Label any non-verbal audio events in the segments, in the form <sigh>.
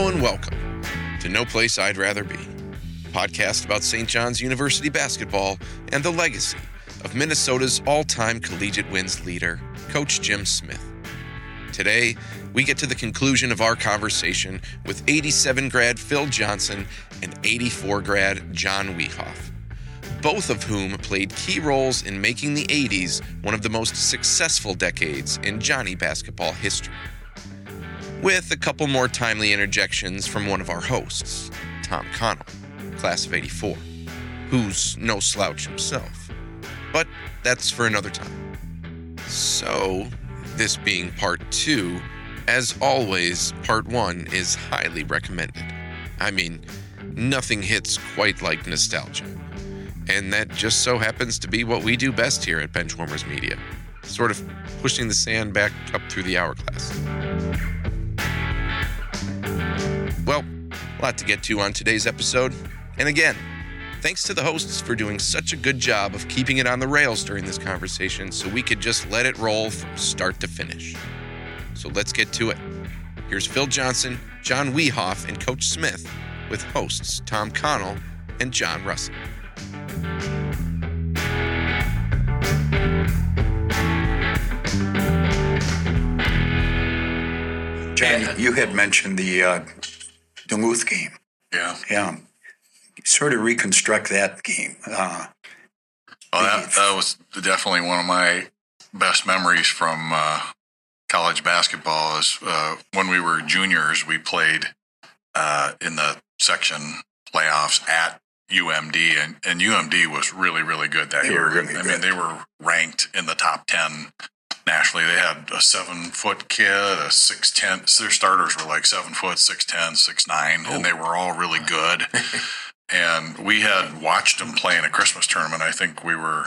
Hello and welcome to No Place I'd Rather Be, podcast about St. John's University basketball and the legacy of Minnesota's all time collegiate wins leader, Coach Jim Smith. Today, we get to the conclusion of our conversation with 87 grad Phil Johnson and 84 grad John Wiehoff, both of whom played key roles in making the 80s one of the most successful decades in Johnnie basketball history with a couple more timely interjections from one of our hosts, Tom Connell, class of 84, who's no slouch himself. But that's for another time. So, this being part two, as always, part one is highly recommended. I mean, nothing hits quite like nostalgia. And that just so happens to be what we do best here at Benchwarmers Media, sort of pushing the sand back up through the hourglass. A lot to get to on today's episode. And again, thanks to the hosts for doing such a good job of keeping it on the rails during this conversation so we could just let it roll from start to finish. So let's get to it. Here's Phil Johnson, John Wiehoff, and Coach Smith with hosts Tom Connell and John Russell. John, you had mentioned the uh, Duluth game. Yeah. Yeah. Sort of reconstruct that game. Uh, Well, that, that was definitely one of my best memories from uh, college basketball. Is uh, when we were juniors, we played uh, in the section playoffs at UMD, and, and UMD was really, really good that They year. really I good. mean, they were ranked in the top ten nationally. They had a seven foot kid, a six ten. Their starters were like seven foot, six ten, six nine, and they were all really good. <laughs> and we had watched them play in a Christmas tournament. I think we were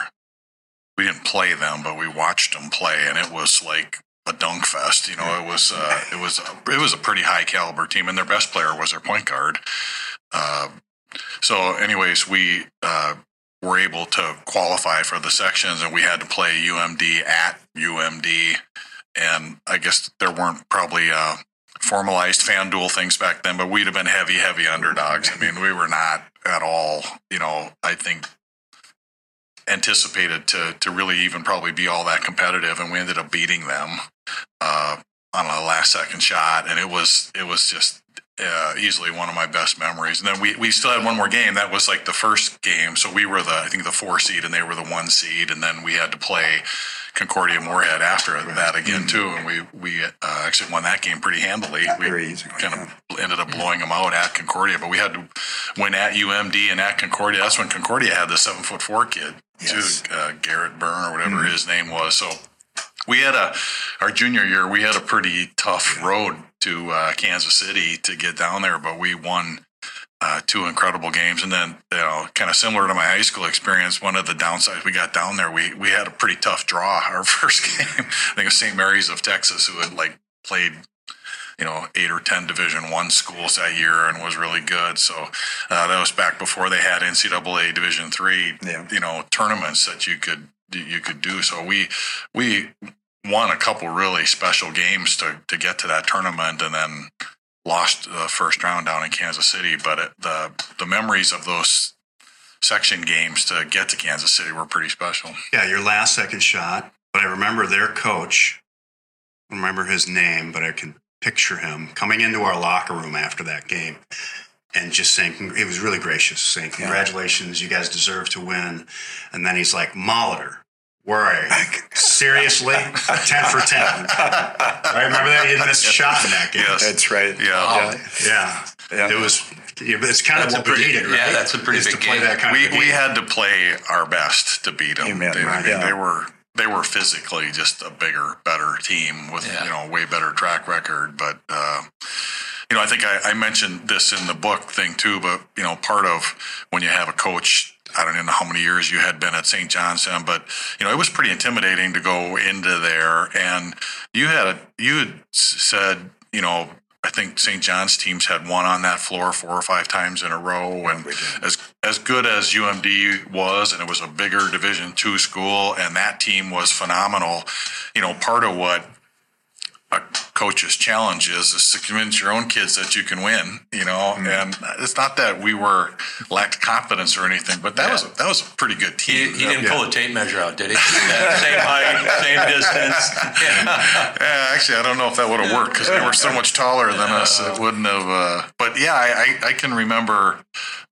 we didn't play them, but we watched them play, and it was like a dunk fest. You know, it was uh, it was a, it was a pretty high caliber team, and their best player was their point guard. Uh, so, anyways, we uh, were able to qualify for the sections, and we had to play UMD at UMD. And I guess there weren't probably uh, formalized fan duel things back then, but we'd have been heavy, heavy underdogs. I mean, we were not at all, you know, I think anticipated to to really even probably be all that competitive, and we ended up beating them uh, on a last second shot, and it was it was just uh, easily one of my best memories. And then we we still had one more game. That was like the first game, so we were the I think the four seed, and they were the one seed, and then we had to play. Concordia Moorhead after that again too, and we we uh, actually won that game pretty handily. We kind of ended up blowing them out at Concordia, but we had to win at UMD and at Concordia. That's when Concordia had the seven foot four kid Yes. too, uh, Garrett Byrne or whatever his name was. So we had a our junior year we had a pretty tough road to uh, Kansas City to get down there, but we won uh, two incredible games. And then you know, kind of similar to my high school experience, one of the downsides we got down there, we we had a pretty tough draw <laughs> our first game. I think it was St. Mary's of Texas who had like played you know eight or ten division one schools that year and was really good so uh, that was back before they had ncaa division three Yeah. you know tournaments that you could you could do so we we won a couple really special games to to get to that tournament and then lost the first round down in kansas city but it, the the memories of those section games to get to kansas city were pretty special Yeah, your last second shot. But I remember their coach. I don't remember his name, but I can picture him coming into our locker room after that game and just saying, it was really gracious, saying, Congratulations, you guys deserve to win. And then he's like, Molitor, where are you? Seriously? 10 for 10. I remember that. He didn't miss a shot in that game. yes that's right. yeah Yeah. Yeah. It was, it's kind That's a of what pretty- we needed, right? yeah, that's a pretty Is big to play game. that kind we of game. we had to play our best to beat them. Amen, They, I right, mean, yeah. they were they were physically just a bigger, better team with Yeah. you know way better track record. But uh, you know, I think I, I mentioned this in the book thing too. But you know, part of when you have a coach. I don't even know how many years you had been at St. John's, but you know it was pretty intimidating to go into there. And you had a, you had said, you know, I think St. John's teams had won on that floor four or five times in a row, and as as good as UMD was, and it was a bigger Division two school, and that team was phenomenal. You know, part of what a coach's challenge is, is to convince your own kids that you can win, you know. Mm-hmm. And it's not that we were lacked confidence or anything, but that Yeah. was that was a pretty good He, team. he didn't yeah. pull a tape measure out, did he? Yeah, <laughs> same height, same distance. Yeah. <laughs> Yeah, actually, I don't know if that would have worked because they were so much taller than us. It wouldn't have. Uh, but yeah, I, I, I can remember,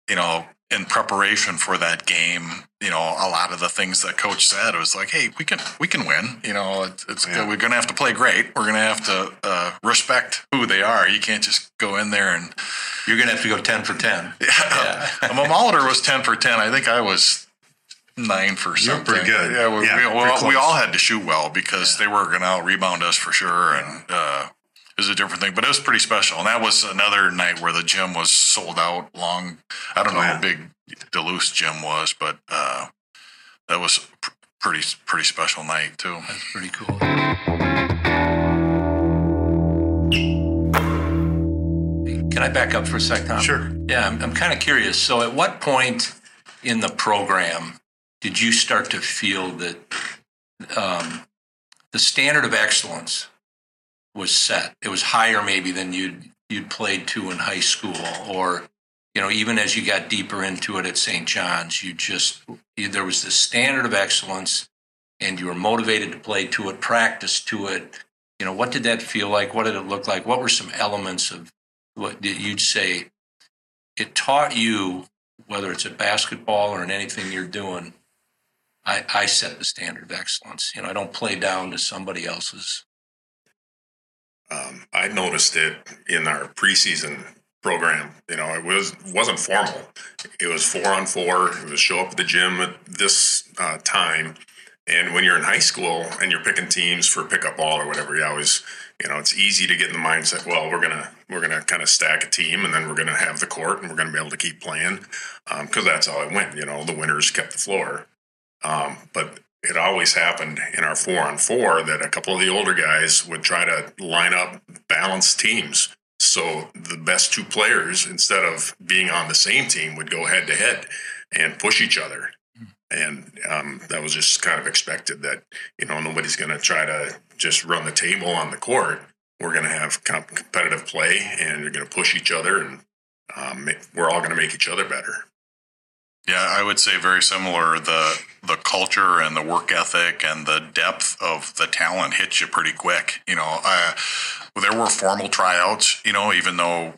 you know, in preparation for that game, you know, a lot of the things that coach said was like, "Hey, we can we can win. You know, it's, it's Yeah. we're going to have to play great. We're going to have to uh, respect who they are. You can't just go in there and You're going to have to go 10 for 10. <laughs> yeah. Molitor was ten for ten. I think I was nine for something. You're pretty good. Yeah, we, Yeah, we, well, we all had to shoot well because they were going to out rebound us for sure, and uh, it was a different thing. But it was pretty special, and that was another night where the gym was sold out. Long, I don't know Oh, how yeah. big Duluth gym was, but uh, that was pr- pretty pretty special night too. That's pretty cool. Can I back up for a sec, Tom? Sure. Yeah, I'm, I'm kind of curious. So, at what point in the program did you start to feel that um, the standard of excellence was set? It was higher, maybe, than you'd you'd played to in high school, or you know, even as you got deeper into it at St. John's, you just you, there was this standard of excellence, and you were motivated to play to it, practice to it. You know, what did that feel like? What did it look like? What were some elements of what did you'd say it taught you, whether it's at basketball or in anything you're doing, I, I set the standard of excellence. You know, I don't play down to somebody else's. Um, I noticed it in our preseason program. You know, it was wasn't formal. It was four on four. It was show up at the gym at this uh, time. And when you're in high school and you're picking teams for pickup ball or whatever, you always, you know, it's easy to get in the mindset. Well, we're gonna we're gonna kind of stack a team, and then we're gonna have the court, and we're gonna be able to keep playing because that's how it went. You know, the winners kept the floor. Um, but it always happened in our four on four that a couple of the older guys would try to line up balanced teams. So the best two players, instead of being on the same team, would go head to head and push each other. And um, that was just kind of expected that, you know, nobody's going to try to just run the table on the court. We're going to have comp- competitive play and you're going to push each other and um, make, we're all going to make each other better. Yeah, I would say very similar. The the culture and the work ethic and the depth of the talent hits you pretty quick. You know, uh, there were formal tryouts. You know, even though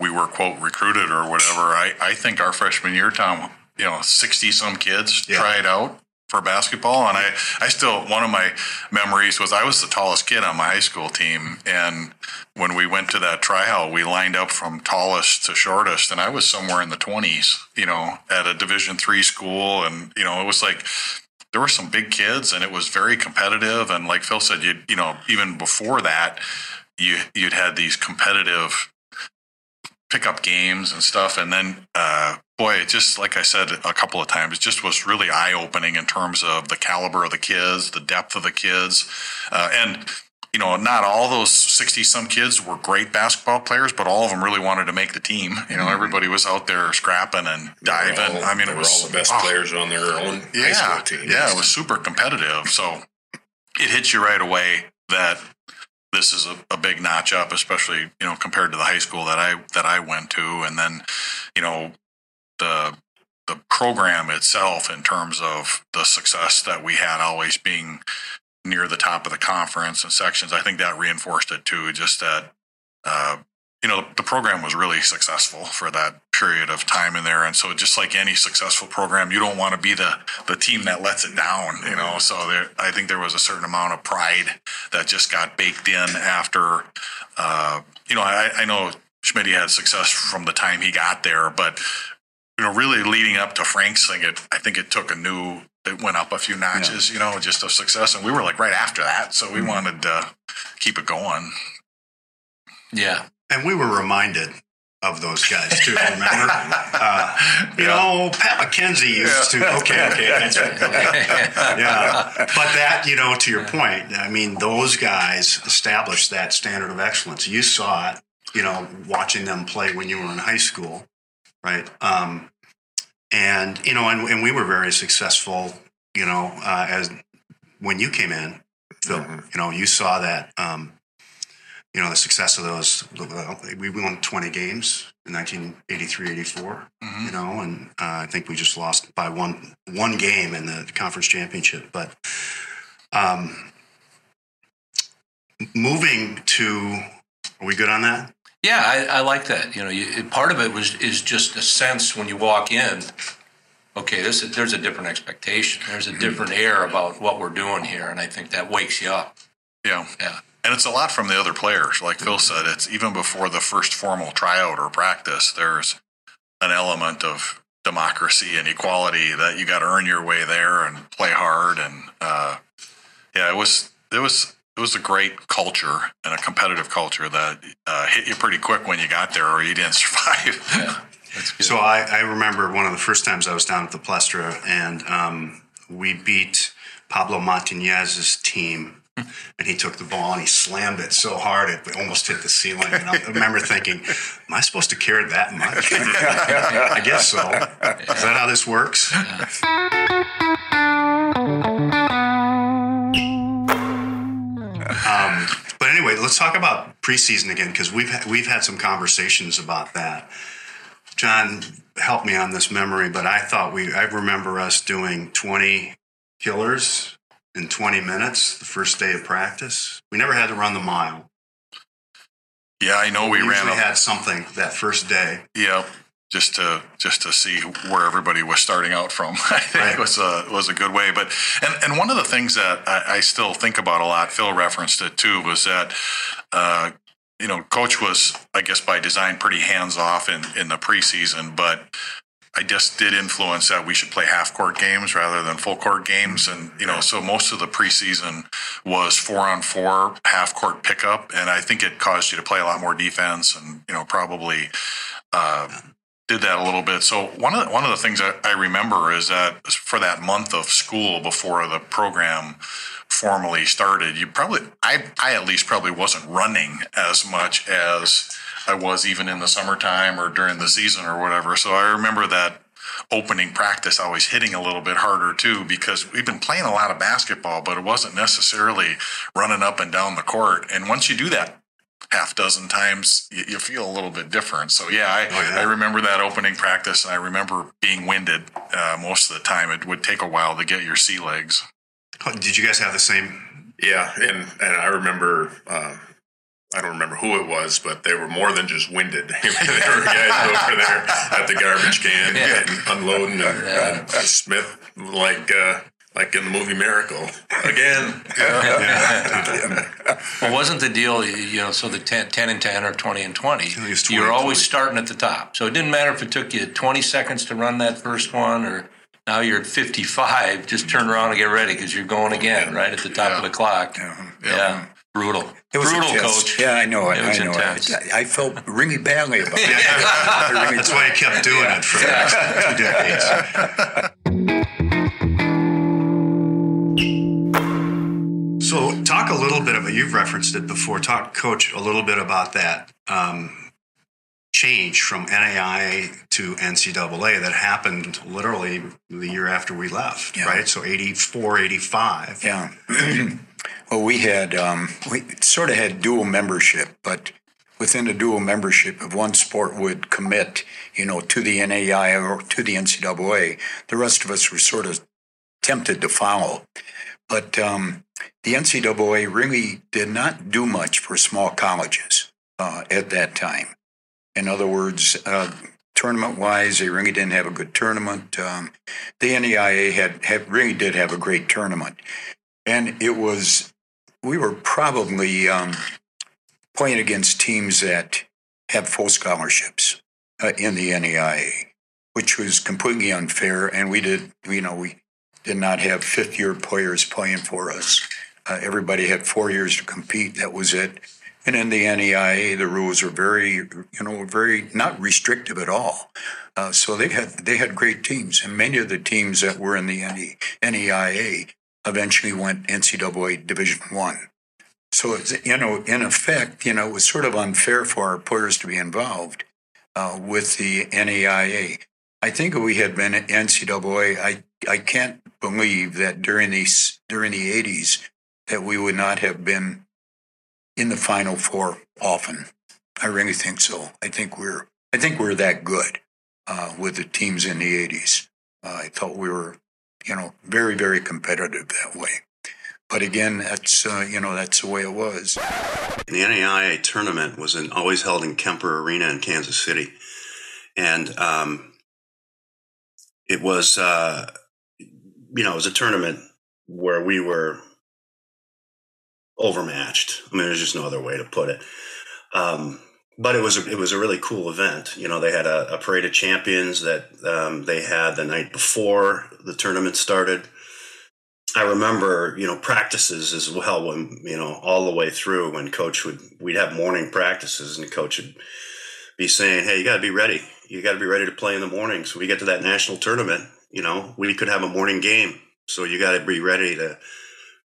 we were quote recruited or whatever. I I think our freshman year, Tom, you know, sixty some kids Yeah. tried out for basketball, and I I still one of my memories was I was the tallest kid on my high school team, and when we went to that tryout, we lined up from tallest to shortest, and I was somewhere in the twenties, you know, at a Division three school, and you know, it was like there were some big kids, and it was very competitive. And like Phil said, you you know, even before that, you you'd had these competitive pickup games and stuff, and then uh, boy, it just like I said a couple of times, it just was really eye opening in terms of the caliber of the kids, the depth of the kids, uh, and you know, not all those 60 some kids were great basketball players, but all of them really wanted to make the team. You know, everybody was out there scrapping and diving. All- I mean, it was all the best oh, players on their own high Yeah. school team. Yeah, it was super competitive. So it hits you right away that this is a, a big notch up, especially, you know, compared to the high school that I that I went to. And then, you know, the the program itself in terms of the success that we had always being near the top of the conference and sections, I think that reinforced it too. Just that, uh, you know, the program was really successful for that period of time in there. And so, just like any successful program, you don't want to be the the team that lets it down. You know, so there, I think there was a certain amount of pride that just got baked in after. Uh, you know, I, I know Schmidt had success from the time he got there, but you know, really leading up to Frank's thing, it I think it took a new. It went up a few notches, you know, just a success, and we were like right after that, so we wanted to keep it going. Yeah. And we were reminded of those guys too. <laughs> Remember? uh, you know, Pat McKenzie used to. Okay, okay, that's right. Okay. <laughs> Yeah, but that you know, to your point, I mean, those guys established that standard of excellence. You saw it, you know, watching them play when you were in high school, right? Um, and you know, and, and we were very successful. You know, uh, as when you came in, Phil, Mhm. you know, you saw that. Um, you know, the success of those. We won 20 games in 1983, 84. Mhm. You know, and uh, I think we just lost by one one game in the conference championship. But um, moving to, are we good on that? Yeah, I, I like that. You know, you, part of it was is just a sense when you walk in. Okay, this is, there's a different expectation. There's a different air about what we're doing here, and I think that wakes you up. Yeah. Yeah. And it's a lot from the other players. Like Phil said, it's even before the first formal tryout or practice, there's an element of democracy and equality that you got to earn your way there and play hard. And uh, yeah, it was, it was, it was a great culture and a competitive culture that uh, hit you pretty quick when you got there or you didn't <laughs> survive. Yeah. So I, I remember one of the first times I was down at the Palaestra, and um, we beat Pablo Montañez's team. <laughs> And he took the ball and he slammed it so hard it almost hit the ceiling. And I remember thinking, "Am I supposed to care that much?" <laughs> I guess so. Is that how this works? Um, but anyway, let's talk about preseason again because we've ha- we've had some conversations about that. John, help me on this memory, but I thought we I remember us doing 20 killers in 20 minutes the first day of practice. We never had to run the mile. yeah, I know we, ran usually a, had something that first day. Yeah, just to just to see where everybody was starting out from. <laughs> I think Right. was a was a good way. But and and one of the things that I, I still think about a lot, Phil referenced it too, was that. Uh, you know, coach was, I guess, by design, pretty hands off in, in the preseason, but I just did influence that we should play half court games rather than full court games. And, you know, so most of the preseason was four on four half court pickup. And I think it caused you to play a lot more defense and, you know, probably, uh, did that a little bit. So one of the, one of the things I, I remember is that for that month of school before the program formally started, you probably I I at least probably wasn't running as much as I was even in the summertime or during the season or whatever. So I remember that opening practice always hitting a little bit harder too because we've been playing a lot of basketball, but it wasn't necessarily running up and down the court. And once you do that half dozen times, you, you feel a little bit different. So yeah, I, Oh, yeah. I remember that opening practice, and I remember being winded uh, most of the time. It would take a while to get your sea legs. Did you guys have the same? Yeah, and and I remember. Uh, I don't remember who it was, but they were more than just winded. <laughs> there were guys over there at the garbage can Yeah. getting unloading, and, and Smith like uh, like in the movie Miracle again. <laughs> Well, wasn't the deal, you know, so the 10, 10 and 10 or 20 and 20, 20 you're always 20. starting at the top. So it didn't matter if it took you 20 seconds to run that first one or now you're at 55, just turn around and get ready because you're going again right at the top of the clock. Yeah. Brutal. It was Brutal, intense. coach. Yeah, I know it. It was I know intense. I I felt really badly about it. <laughs> That's why I kept doing it for the next two decades. <laughs> So, talk a little bit about. You've referenced it before. Talk, coach, a little bit about that um, change from NAI to NCAA that happened literally the year after we left, Yeah. right? So, 84, 85. Yeah. <clears throat> well, we had um, we sort of had dual membership, but within the dual membership, if one sport would commit, you know, to the NAI or to the NCAA, the rest of us were sort of tempted to follow. But um, the NCAA really did not do much for small colleges uh, at that time. In other words, uh, tournament wise, they really didn't have a good tournament. Um, the NAIA had, had really did have a great tournament, and it was we were probably um, playing against teams that had full scholarships uh, in the NAIA, which was completely unfair. And we did, you know, we did not have fifth year players playing for us. Uh, everybody had four years to compete. That was it. And in the NAIA, the rules were very, you know, very not restrictive at all. Uh, so they had they had great teams, and many of the teams that were in the NE, NAIA eventually went NCAA Division One. So it's, you know, in effect, you know, it was sort of unfair for our players to be involved uh, with the NAIA. I think if we had been at NCAA, I I can't believe that during these during the '80s that we would not have been in the Final Four often. I really think so. I think we're I think we're that good uh, with the teams in the '80s. Uh, I thought we were, you know, very very competitive that way. But again, that's uh, you know that's the way it was. The NAIA tournament was in, always held in Kemper Arena in Kansas City, and um, it was uh, you know it was a tournament where we were overmatched. I mean, there's just no other way to put it. Um, but it was a, it was a really cool event. You know, they had a, a parade of champions that um, they had the night before the tournament started. I remember, you know, practices as well when you know all the way through when coach would we'd have morning practices and coach would be saying, "Hey, you got to be ready. You got to be ready to play in the morning." So we get to that national tournament, you know, we could have a morning game, so you got to be ready to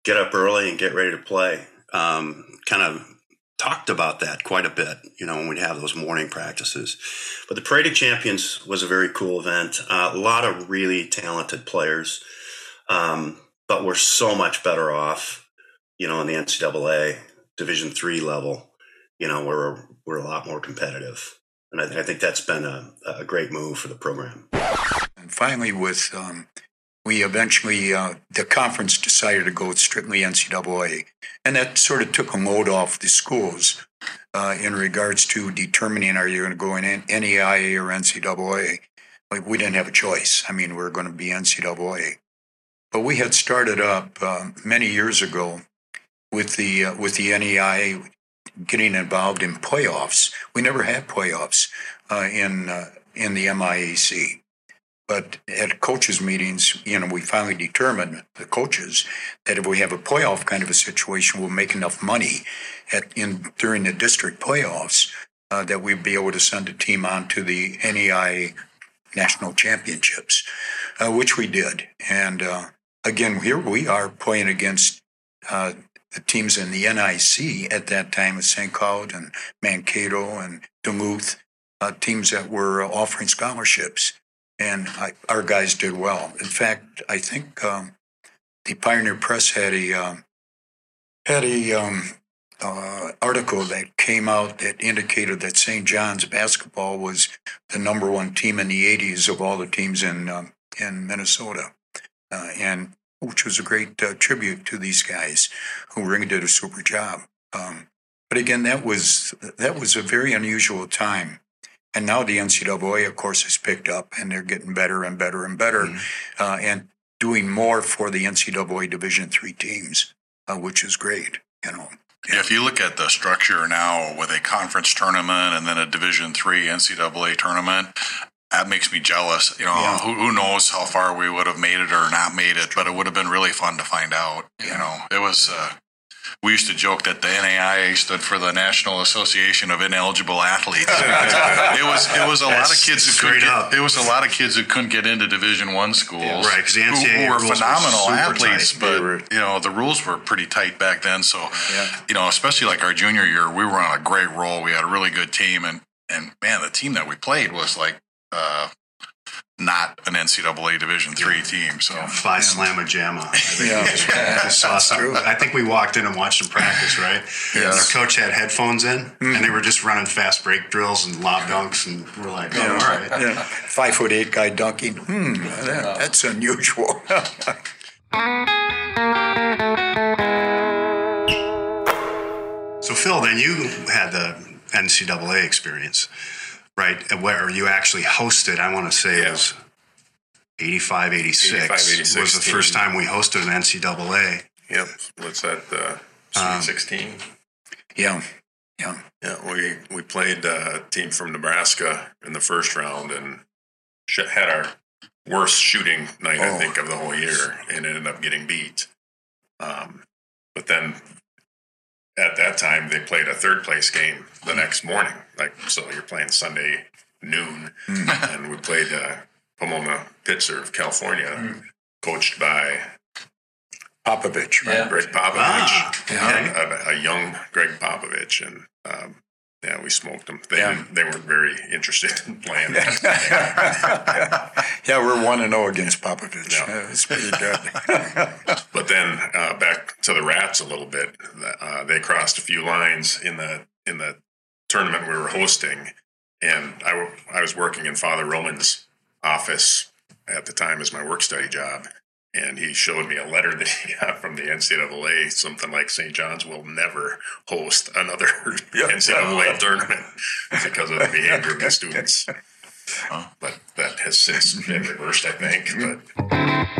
get up early and get ready to play. Um, kind of talked about that quite a bit, you know, when we'd have those morning practices. But the Parade of Champions was a very cool event. Uh, a lot of really talented players, um, but we're so much better off, you know, in the NCAA Division three level, you know, we're, we're a lot more competitive. And I, I think that's been a, a, great move for the program. And finally, with um, we eventually, uh, the conference decided to go strictly NCAA. And that sort of took a load off the schools uh, in regards to determining are you going to go in NAIA or NCAA. Like we didn't have a choice. I mean, we are going to be NCAA. But we had started up uh, many years ago with the uh, with the NAIA getting involved in playoffs. We never had playoffs uh, in uh, in the MIAC. But at coaches' meetings, you know, we finally determined, the coaches, that if we have a playoff kind of a situation, we'll make enough money at in during the district playoffs uh, that we'd be able to send a team on to the NEI national championships, uh, which we did. And uh, again, here we are playing against uh, the teams in the NIC at that time at St. Cloud and Mankato and Duluth, uh, teams that were offering scholarships and I, our guys did well. In fact, I think um, the Pioneer Press had a um, had a um, uh, article that came out that indicated that St. John's basketball was the number one team in the '80s of all the teams in um, in Minnesota, uh, and which was a great uh, tribute to these guys who really did a super job. Um, but again, that was that was a very unusual time and now the NCAA, of course, has picked up and they're getting better and better and better mm-hmm. uh, and doing more for the NCAA Division three teams, uh, which is great. You know. Yeah. If you look at the structure now with a conference tournament and then a Division three NCAA tournament, that makes me jealous. You know, yeah. who, who, knows how far we would have made it or not made it, but it would have been really fun to find out. Yeah. You know, it was. Uh, we used to joke that the NAIA stood for the National Association of Ineligible Athletes. it was it was a That's lot of kids who couldn't get, it was a lot of kids who couldn't get into Division One schools, yeah, right? Because the NCAA who, who were phenomenal were athletes, tight. but were, you know the rules were pretty tight back then. So yeah. you know, especially like our junior year, we were on a great roll. We had a really good team, and and man, the team that we played was like uh, not an NCAA Division three team. So Phi Slamma Jamma. I think yeah. just, just saw some, I think we walked in and watched them practice, right? Yeah. Our coach had headphones in, mm-hmm. and they were just running fast break drills and lob dunks, and we're like, oh, yeah. all right. Yeah. Five foot eight guy dunking. Hmm, that, that's unusual. <laughs> so Phil, then you had the NCAA experience right? Where you actually hosted, I want to say yeah. it was 85, 86, 85, 86 was the team. first time we hosted an NCAA. Yep. What's that? Uh, um, 16? Yeah. Yeah. Yeah. We, we played a team from Nebraska in the first round and had our worst shooting night, oh. I think, of the whole year and ended up getting beat. Um, but then at that time they played a third place game the next morning. Like so, you're playing Sunday noon, mm. and we played uh, Pomona Pitzer of California, mm. coached by Popovich, right? Yeah. Gregg Popovich, ah, yeah. a, a, young Gregg Popovich, and um, yeah, we smoked them. They yeah. they weren't very interested in playing. yeah. <laughs> yeah, we're one and zero oh against Popovich. Yeah. it's pretty good. <laughs> but then uh, back to the Rats a little bit. Uh, they crossed a few lines in the in the tournament we were hosting, and I, I was working in Father Roman's office at the time as my work study job, and he showed me a letter <laughs> that he got from the NCAA, something like St. John's will never host another <laughs> NCAA <laughs> tournament because of the behavior of the students. But that has since been reversed, I think. Hmm. But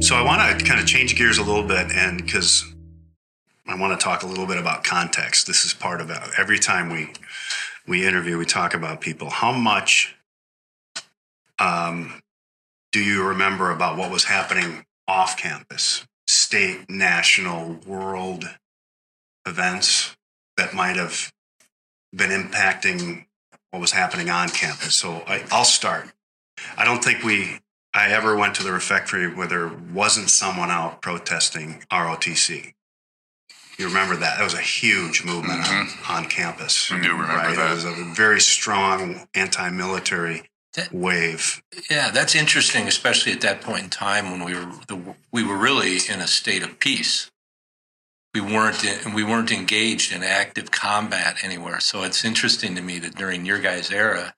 So I want to kind of change gears a little bit, and because I want to talk a little bit about context. This is part of it. Every time we we interview, we talk about people. How much um, do you remember about what was happening off campus, state, national, world events that might have been impacting what was happening on campus? So I, I'll start. I don't think we I ever went to the refectory where there wasn't someone out protesting ROTC. You remember that? That was a huge movement Mhm. on, on campus. I do remember right? that. It was a very strong anti-military That- wave. Yeah, that's interesting, especially at that point in time when we were the, we were really in a state of peace. We weren't in, we weren't engaged in active combat anywhere. So it's interesting to me that during your guys' era,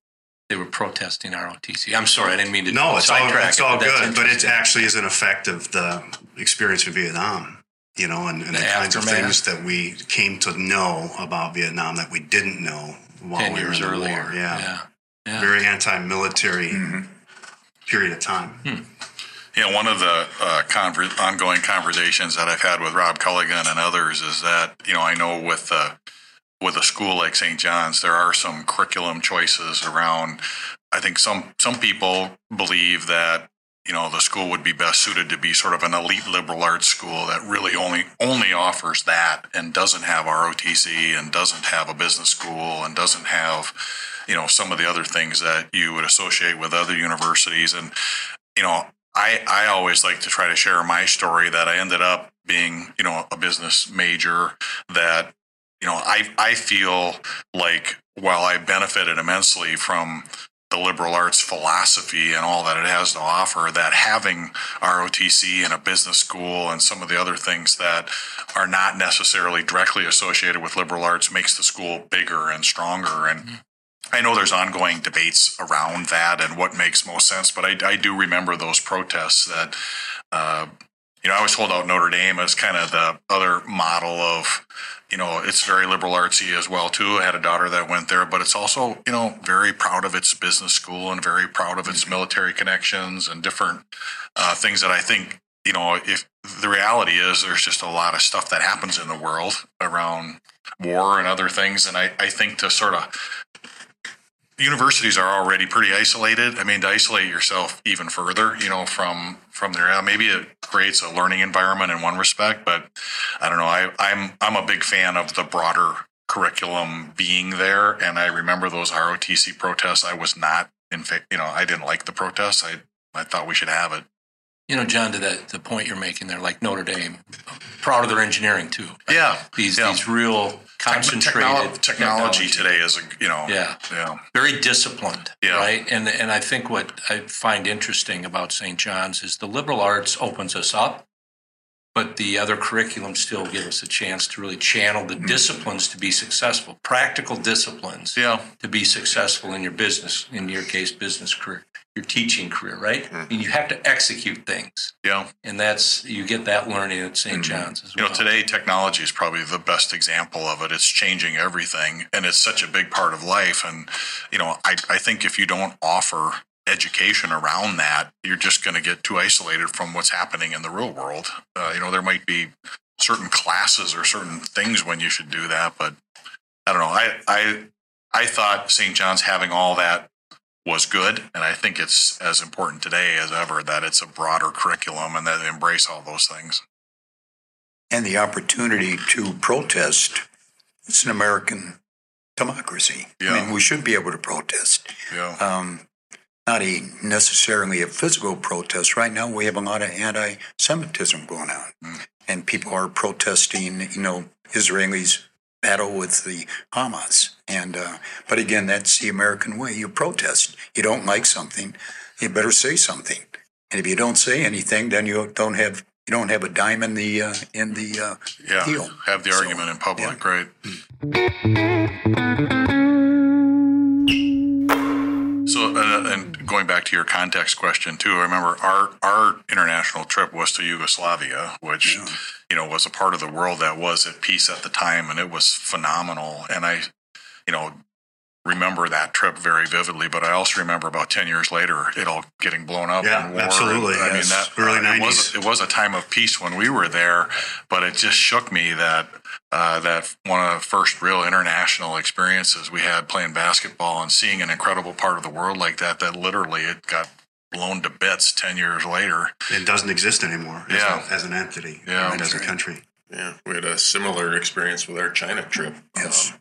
they were protesting ROTC. I'm sorry, I didn't mean to No, it's all, it's it, all but good, but it actually is an effect of the experience in Vietnam, you know, and, and the, The kinds of things that we came to know about Vietnam that we didn't know while ten we were in the earlier. war. Yeah. yeah, yeah. Very anti-military Mm-hmm. period of time. Yeah, one of the uh, conver- ongoing conversations that I've had with Rob Culligan and others is that you know I know with uh, with a school like St. John's there are some curriculum choices around. I think some some people believe that you know the school would be best suited to be sort of an elite liberal arts school that really only only offers that and doesn't have ROTC and doesn't have a business school and doesn't have you know some of the other things that you would associate with other universities and you know I, I always like to try to share my story that I ended up being, you know, a business major that, you know, I, I feel like while I benefited immensely from the liberal arts philosophy and all that it has to offer, that having ROTC and a business school and some of the other things that are not necessarily directly associated with liberal arts makes the school bigger and stronger. And mm-hmm. I know there's ongoing debates around that and what makes most sense, but I, I do remember those protests that, uh, you know, I was told out Notre Dame as kind of the other model of, you know, it's very liberal artsy as well too. I had a daughter that went there, but it's also, you know, very proud of its business school and very proud of its military connections and different uh, things that I think, you know, if the reality is there's just a lot of stuff that happens in the world around war and other things, and I, I think to sort of universities are already pretty isolated. I mean, to isolate yourself even further, you know, from from there, maybe it creates a learning environment in one respect, but I don't know. I, I'm I'm a big fan of the broader curriculum being there, and I remember those ROTC protests. I was not in, fa- you know, I didn't like the protests. I I thought we should have it. You know, John, to that the point you're making there, like Notre Dame, proud of their engineering too. Yeah, These yeah. these real concentrated Technolo- technology today is a you know Yeah. yeah very disciplined, Yeah. right? And and I think what I find interesting about St. John's is the liberal arts opens us up, but the other curriculums still give us a chance to really channel the mm-hmm. disciplines to be successful, practical disciplines yeah to be successful in your business, in your case, business career, your teaching career, right? And you have to execute things, yeah. and that's you get that learning at saint John's as well. You know, today technology is probably the best example of it. It's changing everything, and it's such a big part of life. And you know, I I think if you don't offer education around that, you're just going to get too isolated from what's happening in the real world. Uh, you know, there might be certain classes or certain things when you should do that, but I don't know. I I I thought St. John's having all that was good, and I think it's as important today as ever that it's a broader curriculum and that embrace all those things. and the opportunity to protest. It's an American democracy. I Yeah. mean, we should be able to protest. Yeah. Um, not a necessarily a physical protest. Right now, we have a lot of anti-Semitism going on, Mm. and people are protesting. You know, Israelis battle with the Hamas, and uh, but again, that's the American way. You protest. You don't like something, you better say something. And if you don't say anything, then you don't have you don't have a dime in the uh, in the uh, Yeah, deal. have the So, argument in public, yeah. right? So, uh, and going back to your context question too, I remember our our international trip was to Yugoslavia, which you know was a part of the world that was at peace at the time, and it was phenomenal. And I, you know, remember that trip very vividly. But I also remember about ten years later, it all getting blown up. Yeah, in war. absolutely, I mean that Early uh, it was 90s. it was a time of peace when we were there, but it just shook me that uh, that one of the first real international experiences we had playing basketball and seeing an incredible part of the world like that. That literally it got blown to bits ten years later. It doesn't exist anymore as, Yeah. a, as an entity Yeah. and as a country. Yeah, we had a similar experience with our China trip. Yes. Um,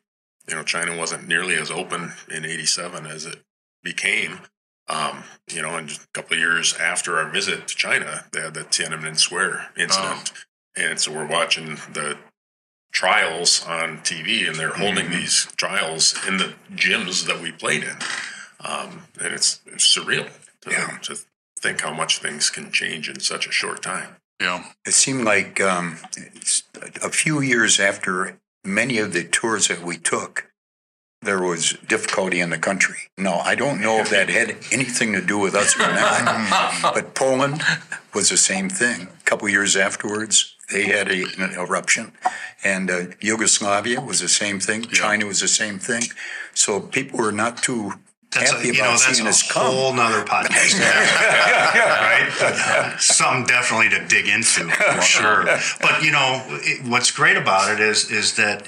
you know, China wasn't nearly as open in '87 as it became. Um, you know, and just a couple of years after our visit to China, they had the Tiananmen Square incident, and so we're watching the trials on TV, and they're holding these trials in the gyms that we played in, um, and it's, it's surreal to, Yeah. to think how much things can change in such a short time. Yeah, It seemed like um, a few years after many of the tours that we took, there was difficulty in the country. No, I don't know if that had anything to do with us or not, <laughs> but Poland was the same thing. A couple years afterwards, they had a, an eruption, and uh, Yugoslavia was the same thing. China was the same thing. So people were not too That's happy a, you about know, that's seeing a come. whole nother podcast, <laughs> right? Something definitely to dig into for <laughs> sure. But you know, it, what's great about it is is that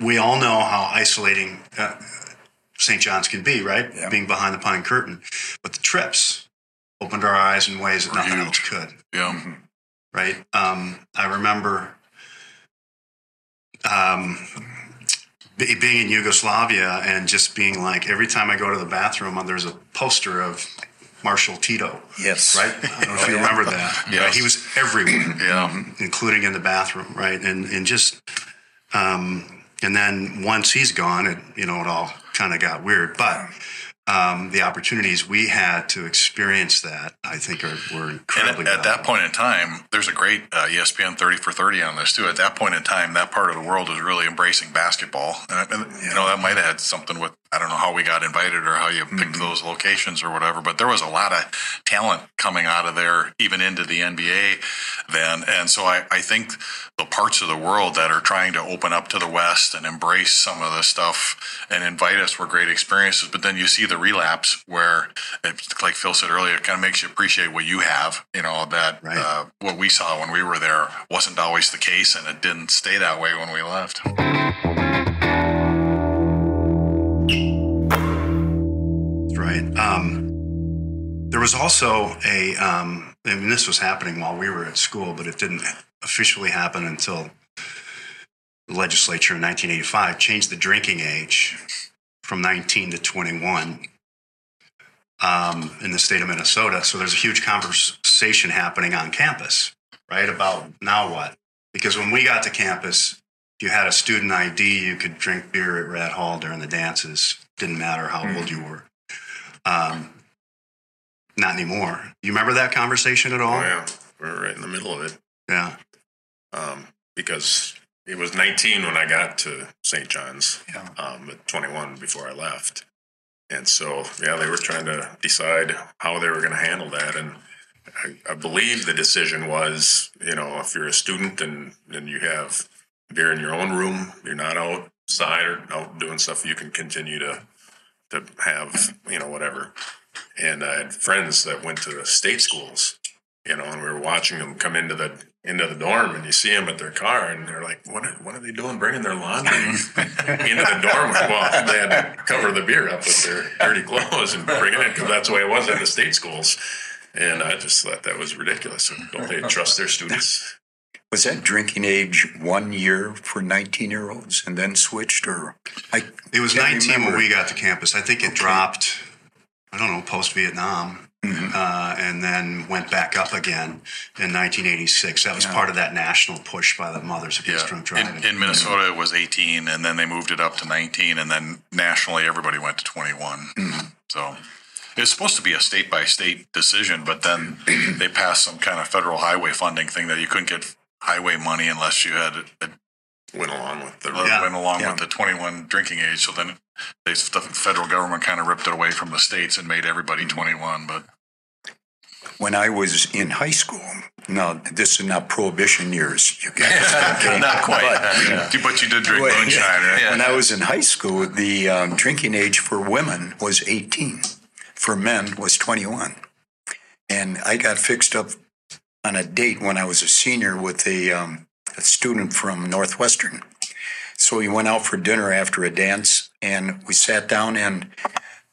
we all know how isolating uh, St. John's can be, right? Yeah. Being behind the pine curtain, but the trips opened our eyes in ways that nothing else could yeah, right? Um, I remember um, be- being in Yugoslavia and just being like, every time I go to the bathroom, there's a poster of Marshal Tito, Yes. right? I don't know if you remember that. Yes. <laughs> Right? He was everywhere, <clears throat> yeah. including in the bathroom, right? And and just, um, and then once he's gone, it you know it all kind of got weird, but. Um, the opportunities we had to experience that, I think, are were And incredibly. at, at that point in time, there's a great uh, ESPN 30 for 30 on this too. At that point in time, that part of the world was really embracing basketball. And, and, you know, that might have had something with, I don't know how we got invited or how you picked those locations or whatever, but there was a lot of talent coming out of there, even into the NBA then. And so I, I think the parts of the world that are trying to open up to the West and embrace some of the stuff and invite us were great experiences. But then you see the relapse where, it's like Phil said earlier, it kind of makes you appreciate what you have. You know that Right. uh, what we saw when we were there wasn't always the case, and it didn't stay that way when we left. Right. Um, there was also a, um, I mean, this was happening while we were at school, but it didn't officially happen until the legislature in 1985 changed the drinking age from 19 to 21 um, in the state of Minnesota. So there's a huge conversation happening on campus, right? About now what? Because when we got to campus, if you had a student ID, you could drink beer at Rat Hall during the dances. Didn't matter how old you were. Um, not anymore. You remember that conversation at all? Oh yeah, we're right in the middle of it. Yeah. um, because it was 19 when I got to St. John's, Yeah. um, but 21 before I left. And so, yeah, they were trying to decide how they were going to handle that. And I, I believe the decision was, you know, if you're a student and, and you have beer in your own room, you're not outside or out doing stuff, you can continue to to have, you know, whatever. And I had friends that went to the state schools, you know, and we were watching them come into the into the dorm, and you see them at their car, and they're like, "What? Are, what are they doing? Bringing their laundry <laughs> into the dorm? Well, they had to cover the beer up with their dirty clothes and bringing it in because that's the way it was at the state schools." And I just thought that was ridiculous. Don't they trust their students? Was that drinking age one year for 19 year olds and then switched or? I It was can't 19 when we got to campus. I think it dropped, I don't know, post Vietnam, Mm-hmm. uh, and then went back up again in 1986. That was part of that national push by the Mothers Against Yeah, Drunk Driving. in, in Minnesota it was 18, and then they moved it up to 19, and then nationally everybody went to 21. Mm-hmm. So, it's supposed to be a state by state decision, but then they passed some kind of federal highway funding thing that you couldn't get highway money unless you had a, Went along with the Yeah. went along Yeah. with the 21 drinking age. So then they, the federal government kind of ripped it away from the states and made everybody 21. But When I was in high school, no, this is not prohibition years, you <laughs> guys. okay? Not quite. But- <laughs> Yeah. but you did drink Wait, moonshine, right? When I was in high school, the um, drinking age for women was 18, for men was 21. And I got fixed up on a date when I was a senior with a, um, a student from Northwestern. So we went out for dinner after a dance and we sat down and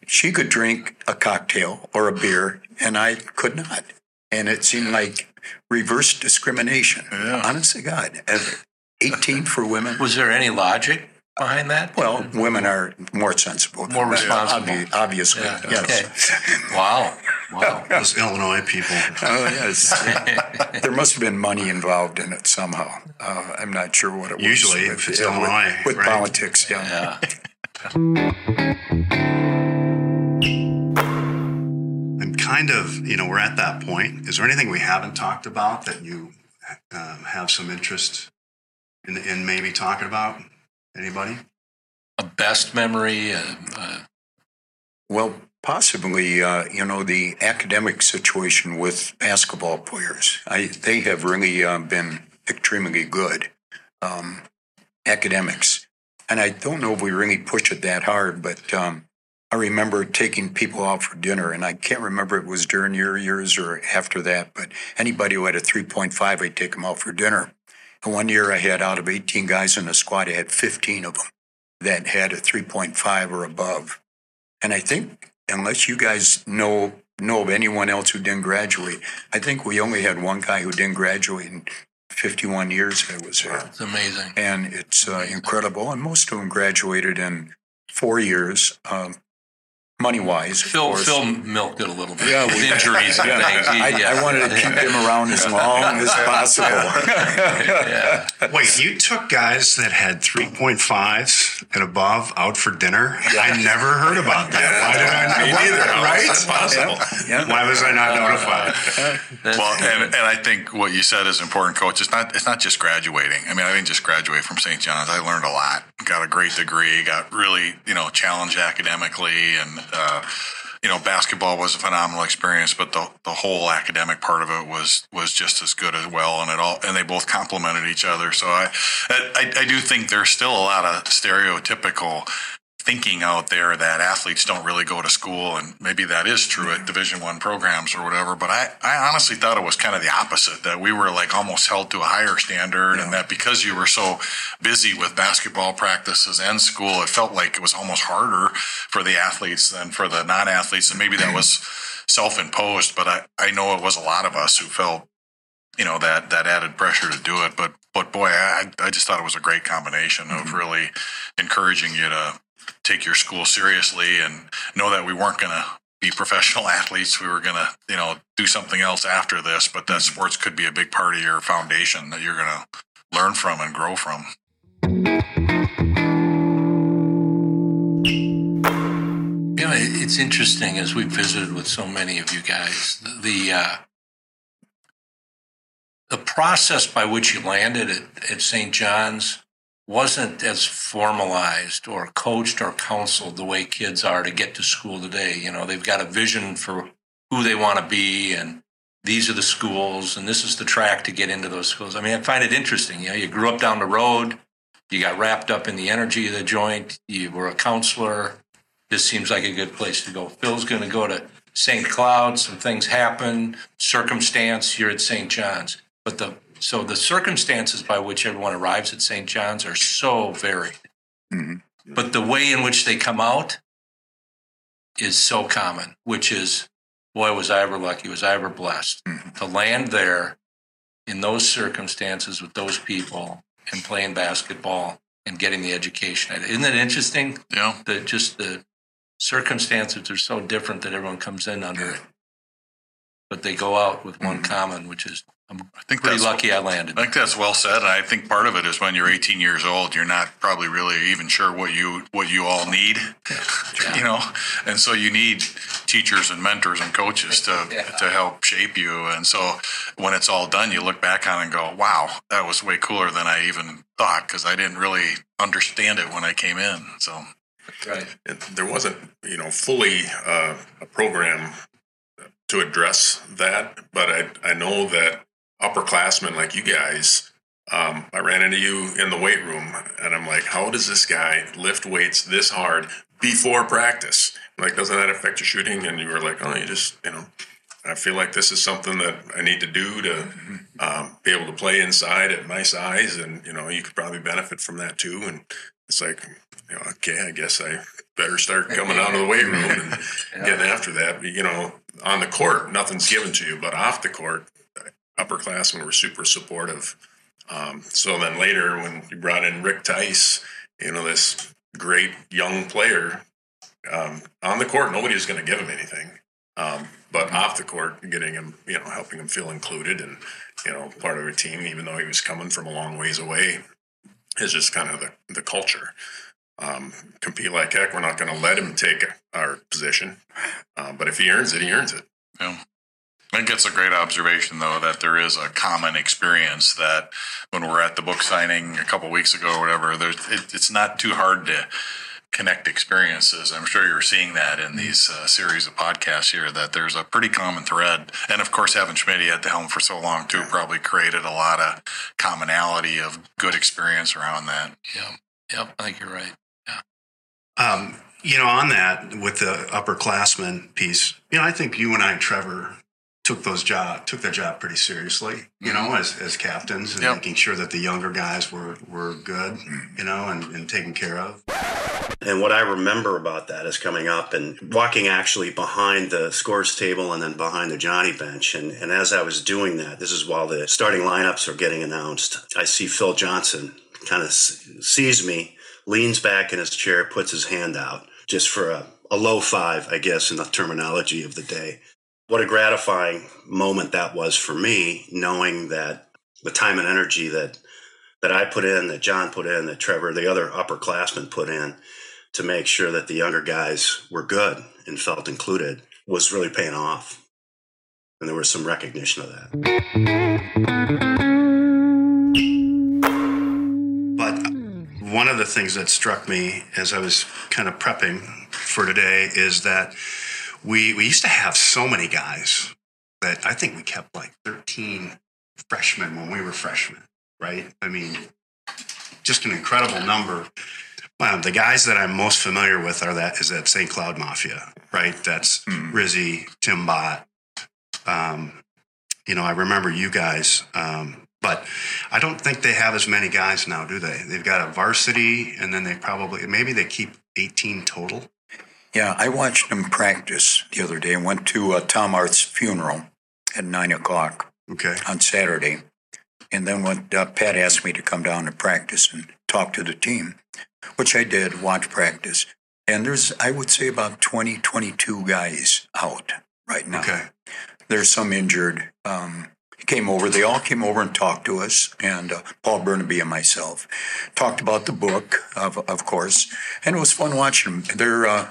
she could drink a cocktail or a beer and I could not. And it seemed like reverse discrimination. Yeah. Honest to God. 18 for women. Was there any logic behind that? Well, women are more sensible. More men, responsible. obvi- Obviously, Yeah, yes. okay. <laughs> Wow. Wow. Those Illinois people. Oh, yes. <laughs> there must have been money involved in it somehow. Uh, I'm not sure what it was. Usually, with- if it's yeah, with- Illinois, with, right? politics, yeah. Yeah. <laughs> And kind of, you know, we're at that point. Is there anything we haven't talked about that you um, have some interest in, in maybe talking about? Anybody? A best memory. Uh, uh, Well, possibly, uh, you know, the academic situation with basketball players. I, they have really uh, been extremely good um, academics. And I don't know if we really push it that hard, but um, I remember taking people out for dinner, and I can't remember if it was during your years or after that, but anybody who had a 3.5, I'd take them out for dinner. One year I had out of 18 guys in the squad, I had 15 of them that had a 3.5 or above. And I think unless you guys know know of anyone else who didn't graduate, I think we only had one guy who didn't graduate in 51 years I was there. it's amazing. And it's uh, incredible. And most of them graduated in four years, um, money wise. Phil, Phil milked it a little bit. Yeah, With injuries and Yeah, things. He- I, yeah. I wanted to keep him around as <laughs> long as possible. Yeah. Wait, you took guys that had 3.5s and above out for dinner? I never heard about that. Why did I not? Me neither. How is Right? that possible? Yeah. Why was I not notified? That's- Well, and, and I think what you said is important, Coach. It's not it's not just graduating. I mean, I didn't just graduate from St. John's. I learned a lot. Got a great degree. Got really you know challenged academically, and uh, you know basketball was a phenomenal experience. But the the whole academic part of it was was just as good as well, and it all and they both complemented each other. So I I, I do think there's still a lot of stereotypical thinking out there that athletes don't really go to school and maybe that is true at division one programs or whatever but I, I honestly thought it was kind of the opposite that we were like almost held to a higher standard and that because you were so busy with basketball practices and school it felt like it was almost harder for the athletes than for the non-athletes and maybe that was self-imposed but I, I know it was a lot of us who felt you know that that added pressure to do it but but boy I, I just thought it was a great combination of mm-hmm. really encouraging you to take your school seriously and know that we weren't going to be professional <laughs> athletes. We were going to, you know, do something else after this, but that sports could be a big part of your foundation that you're going to learn from and grow from. You know, it's interesting as we've visited with so many of you guys. The uh, the process by which you landed at, at St. John's wasn't as formalized or coached or counseled the way kids are to get to school today. You know, they've got a vision for who they want to be, and these are the schools, and this is the track to get into those schools. I mean, I find it interesting. You know, you grew up down the road, you got wrapped up in the energy of the joint, you were a counselor this seems like a good place to go. Phil's going to go to St. Cloud. Some things happen, circumstance. You're at St. John's, but the so the circumstances by which everyone arrives at St. John's are so varied. Mhm. But the way in which they come out is so common, which is, boy, was I ever lucky, was I ever blessed to land there in those circumstances with those people and playing basketball and getting the education. Isn't it interesting? Know, the just the circumstances are so different that everyone comes in under it. but they go out with one common, which is I'm I think pretty that's lucky I landed. I think that's well said. And I think part of it is when you're 18 years old, you're not probably really even sure what you what you all need, <laughs> you know, and so you need teachers and mentors and coaches to <laughs> Yeah. to help shape you. And so when it's all done, you look back on it and go, "Wow, that was way cooler than I even thought," because I didn't really understand it when I came in. So Right. And there wasn't, you know, fully uh, a program to address that, but I I know that upperclassmen like you guys. Um, I ran into you in the weight room, and I'm like, "How does this guy lift weights this hard before practice? Like, doesn't that affect your shooting?" And you were like, "Oh, you just, you know, I feel like this is something that I need to do to um, be able to play inside at my size, and you know, you could probably benefit from that too." And it's like, you know, okay, I guess I better start coming out of the weight room and <laughs> getting after that. You know, on the court, nothing's given to you, but off the court, upperclassmen were super supportive. Um, so then later, when you brought in Rick Tice, you know, this great young player, um, on the court, nobody was going to give him anything. Um, but off the court, getting him, you know, helping him feel included and, you know, part of a team, even though he was coming from a long ways away, is just kind of the, the culture. Um, compete like heck. We're not going to let him take our position. Um, but if he earns it, he earns it. Yeah. I think it's a great observation, though, that there is a common experience that when we're at the book signing a couple weeks ago or whatever, there's, it, it's not too hard to connect experiences. I'm sure you're seeing that in these uh, series of podcasts here, that there's a pretty common thread. And of course, having Schmidt at the helm for so long, too, probably created a lot of commonality of good experience around that. Yeah. Yep. I think you're right. Um, you know, on that with the upperclassmen piece, you know, I think you and I, Trevor, took those job took that job pretty seriously. You mm-hmm. know, as as captains and Yep. making sure that the younger guys were were good. Mm-hmm. You know, and, and taken care of. And what I remember about that is coming up and walking actually behind the scores table and then behind the Johnnie bench. And, and as I was doing that, this is while the starting lineups are getting announced, I see Phil Johnson kind of sees me, leans back in his chair, puts his hand out just for a, a low five, I guess, in the terminology of the day. What a gratifying moment that was for me, knowing that the time and energy that that I put in, that John put in, that Trevor, the other upperclassmen put in to make sure that the younger guys were good and felt included was really paying off. And there was some recognition of that. But one of the things that struck me as I was kind of prepping for today is that we we used to have so many guys that I think we kept like 13 freshmen when we were freshmen, right? I mean, just an incredible number. Um, the guys that I'm most familiar with are that is that St. Cloud Mafia, right? That's Rizzy, Tim Bott. Um, you know, I remember you guys, um, but I don't think they have as many guys now, do they? They've got a varsity, and then they probably maybe they keep 18 total. Yeah, I watched him practice the other day and went to uh, Tom Arth's funeral at nine o'clock Okay. on Saturday. And then when uh, Pat asked me to come down to practice and talk to the team, which I did, watch practice. And there's, I would say, about 20, 22 guys out right now. Okay. There's some injured. Um, came over. They all came over and talked to us, and uh, Paul Burnaby and myself talked about the book, of of course, and it was fun watching them. They're uh,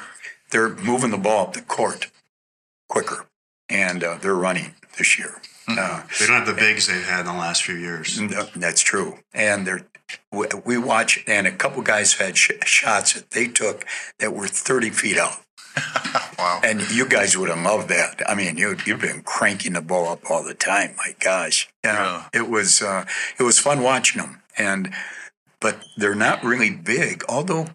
they're moving the ball up the court quicker, and uh, they're running this year. Uh, They don't have the bigs they've had in the last few years. no, that's true. And they're, we, we watch, and a couple guys had sh- shots that they took that were 30 feet out. <laughs> Wow. And you guys would have loved that. I mean, you, you've been cranking the ball up all the time. My gosh. Yeah. It was, uh, it was fun watching them. And, but they're not really big, although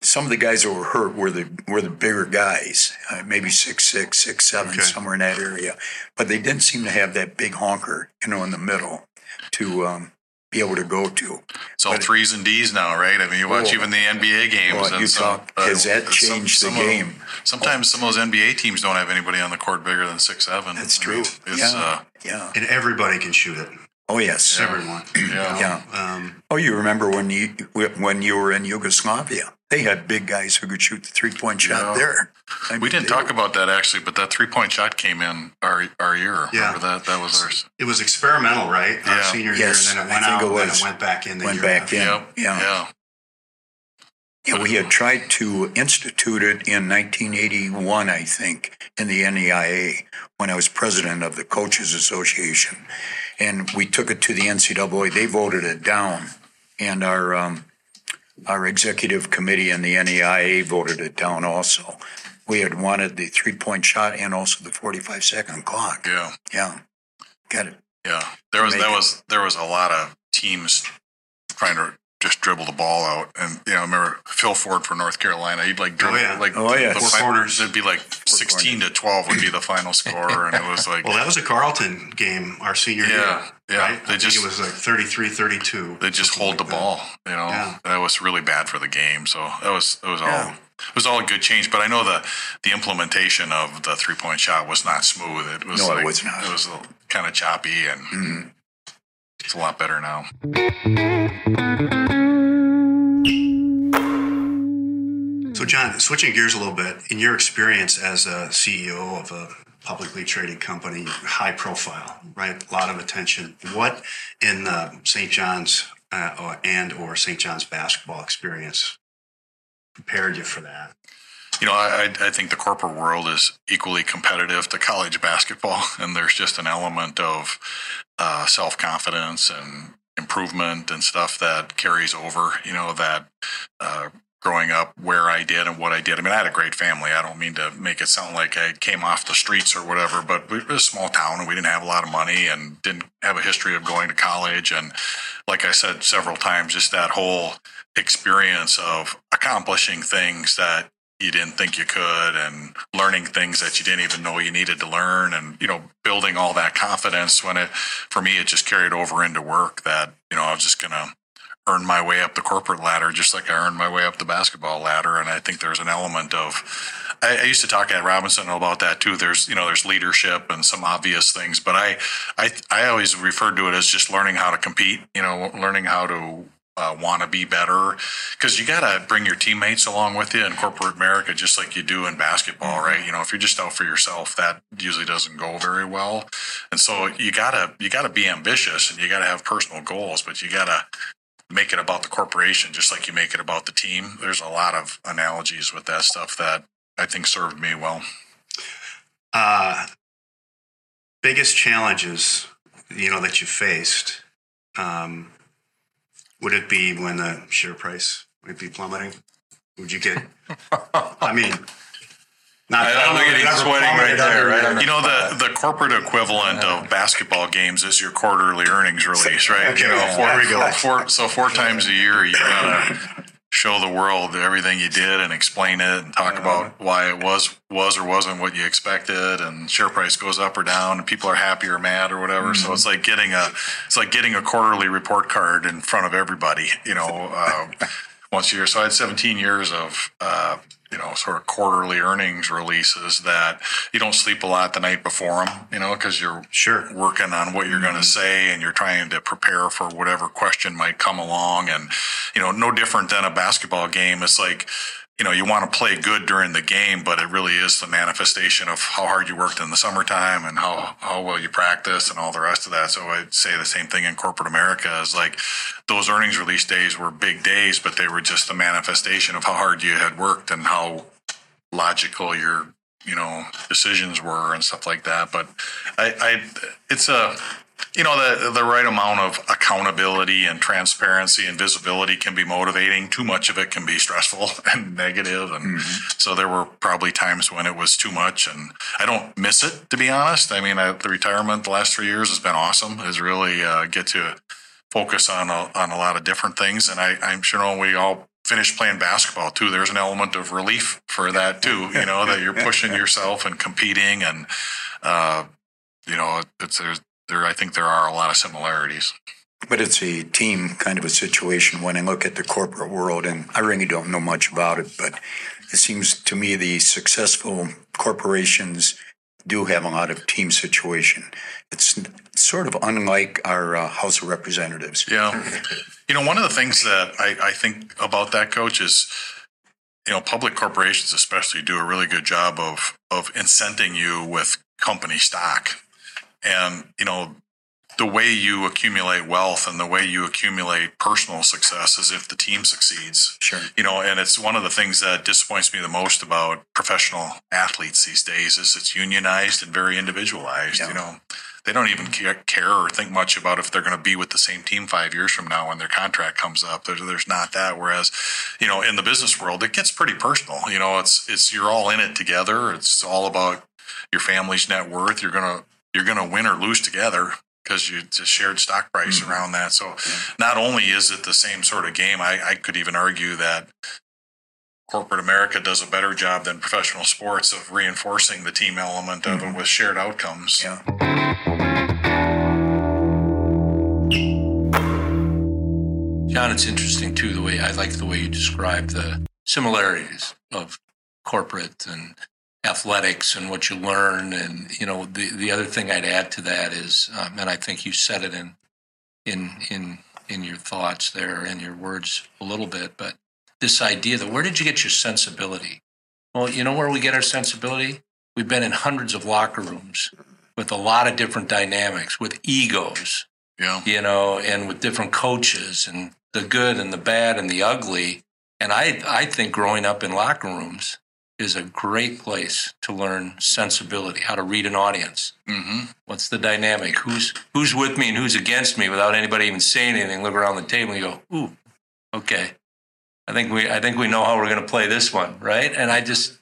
some of the guys that were hurt were the were the bigger guys, uh, maybe six six, six seven, Okay. somewhere in that area. But they didn't seem to have that big honker, you know, in the middle to um, be able to go to. It's all threes and D's now, right? I mean, you watch Oh. even the NBA games. Well, and you some- talk- uh, has that some- changed the some of them- game? sometimes some of those NBA teams don't have anybody on the court bigger than six seven. That's I mean, true. It's, yeah, uh, yeah. And everybody can shoot it. Oh yes. Everyone. Yeah. Yeah. Um, Oh, you remember when you when you were in Yugoslavia? They had big guys who could shoot the three point shot Yeah. there. I We mean, didn't talk were- about that actually, but that three point shot came in our our year. Yeah. Remember that? That was ours. it was experimental, right? Our Yeah. senior Yes, year, and then it I went think out, it and was. it went back in. The went year back after. in. Yep. Yeah. Yeah. Yeah, we had tried to institute it in 1981, I think, in the NAIA when I was president of the Coaches Association, and we took it to the NCAA. They voted it down, and our um, our executive committee and the NAIA voted it down also. We had wanted the three point shot and also the 45 second clock. Yeah. Yeah, got it. Yeah. There was that was there was a lot of teams trying to just dribble the ball out, and you know, I remember Phil Ford for North Carolina. He'd like dribble, yeah. like Oh, yeah. the Four corners. It'd be like sixteen to twelve would be the final score, and it was like Well, that was a Carleton game our senior Yeah, year. yeah. Right? They I think just- it was like 33 32. they just hold the ball. You know, Yeah. that was really bad for the game. So that was it was all it was all a good change. But I know the the implementation of the three point shot was not smooth. It was No, it was not. It was kind of choppy, and Mhm. It's a lot better now. So, John, switching gears a little bit, in your experience as a CEO of a publicly traded company, high profile, right? A lot of attention. What in the St. John's uh, and or St. John's basketball experience prepared you for that? You know, I, I think the corporate world is equally competitive to college basketball, <laughs> and there's just an element of uh, self confidence and improvement and stuff that carries over. You know, that uh, growing up where I did and what I did. I mean, I had a great family. I don't mean to make it sound like I came off the streets or whatever, but we were a small town and we didn't have a lot of money and didn't have a history of going to college. And like I said several times, just that whole experience of accomplishing things that you didn't think you could and learning things that you didn't even know you needed to learn and you know building all that confidence when it for me it just carried over into work that you know I was just going to earn my way up the corporate ladder just like I earned my way up the basketball ladder and I think there's an element of I, I used to talk at Robinson about that too. There's you know there's leadership and some obvious things but I I I always referred to it as just learning how to compete you know learning how to uh, want to be better because you got to bring your teammates along with you in corporate America, just like you do in basketball, right? You know, if you're just out for yourself, that usually doesn't go very well. And so you gotta you gotta be ambitious and you gotta have personal goals, but you gotta make it about the corporation, just like you make it about the team. There's a lot of analogies with that stuff that I think served me well. Uh, biggest challenges, you know, that you faced. Um, would it be when the share price would be plummeting? Would you get? <laughs> I mean, not. I don't think it he's sweating right there, right? You know, the, the corporate equivalent of basketball games is your quarterly earnings release, right? Okay, you know, four, there we go. four- so four times a year, you gotta show the world everything you did and explain it and talk about why it was was or wasn't what you expected and share price goes up or down and people are happy or mad or whatever. So it's like getting a it's like getting a quarterly report card in front of everybody, you know, uh, <laughs> once a year. So I had 17 years of uh, you know, sort of quarterly earnings releases that you don't sleep a lot the night before them, you know, because you're Sure. working on what you're going to mm-hmm. say and you're trying to prepare for whatever question might come along. And, you know, no different than a basketball game. It's like, you know, you want to play good during the game, but it really is the manifestation of how hard you worked in the summertime and how, how well you practice and all the rest of that. So I'd say the same thing in corporate America is like those earnings release days were big days, but they were just the manifestation of how hard you had worked and how logical your you know decisions were and stuff like that but i i it's a you know the the right amount of accountability and transparency and visibility can be motivating. Too much of it can be stressful <laughs> and negative and so there were probably times when it was too much and i don't miss it to be honest. I mean I, the retirement the last three years has been awesome. Is really uh, get to focus on a, on a lot of different things and I, i'm sure we all finished playing basketball too there's an element of relief for that too you know that you're pushing yourself and competing and uh, you know it's there's there i think there are a lot of similarities But it's a team kind of a situation when I look at the corporate world, and I really don't know much about it, but it seems to me the successful corporations do have a lot of team situation. It's sort of unlike our uh, House of Representatives. Yeah. You know, one of the things that I, I think about that coach is, you know, public corporations especially do a really good job of of incenting you with company stock. And, you know, the way you accumulate wealth and the way you accumulate personal success is if the team succeeds. Sure. You know, and it's one of the things that disappoints me the most about professional athletes these days is it's unionized and very individualized. Yeah. You know, they don't even care or think much about if they're going to be with the same team five years from now when their contract comes up. There's, there's not that. Whereas, you know, in the business world, it gets pretty personal. You know, it's it's you're all in it together. It's all about your family's net worth. You're gonna you're gonna win or lose together because you it's a shared stock price mm-hmm. around that. So not only is it the same sort of game, I, I could even argue that corporate America does a better job than professional sports of reinforcing the team element of it mm-hmm. with shared outcomes. Yeah. John, it's interesting too the way I like the way you describe the similarities of corporate and athletics and what you learn. And you know, the the other thing I'd add to that is, um, and I think you said it in in in in your thoughts there and your words a little bit, but this idea that where did you get your sensibility? Well, you know where we get our sensibility? We've been in hundreds of locker rooms with a lot of different dynamics, with egos, Yeah. you know, and with different coaches and the good and the bad and the ugly. And I, I think growing up in locker rooms is a great place to learn sensibility, how to read an audience. hmm What's the dynamic? Who's who's with me and who's against me without anybody even saying anything? Look around the table and you go, ooh, okay. I think we I think we know how we're going to play this one, right? And I just,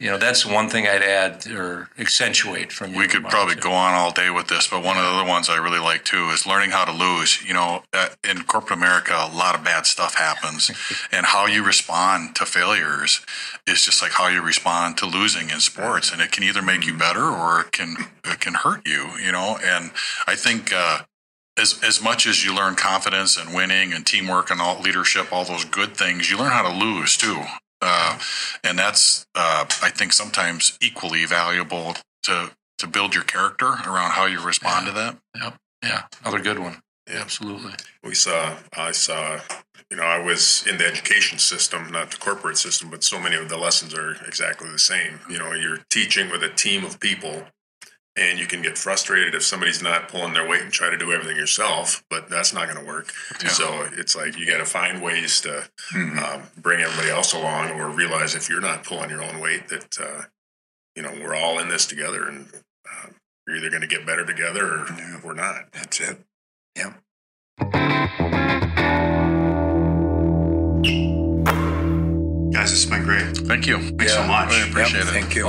you know, that's one thing I'd add or accentuate from We could probably there. go on all day with this, but one of the other ones I really like too is learning how to lose. You know, uh, in corporate America, a lot of bad stuff happens, <laughs> and how you respond to failures is just like how you respond to losing in sports, and it can either make you better or it can it can hurt you. You know, and I think. Uh, as, as much as you learn confidence and winning and teamwork and all leadership, all those good things, you learn how to lose too. Uh, and that's, uh, I think, sometimes equally valuable to to build your character around how you respond to that. Yep. Yeah. Another good one. Yeah. Absolutely. we saw i saw you know i was in the education system not the corporate system but so many of the lessons are exactly the same you know you're teaching with a team of people and you can get frustrated if somebody's not pulling their weight and try to do everything yourself but that's not going to work so it's like you got to find ways to um, bring everybody else along or realize if you're not pulling your own weight that uh, you know we're all in this together and uh, you're either going to get better together or we're not That's it. Yeah. Guys, it's been great. Thank you. Thanks so much. Really appreciate Yep, it. Thank you.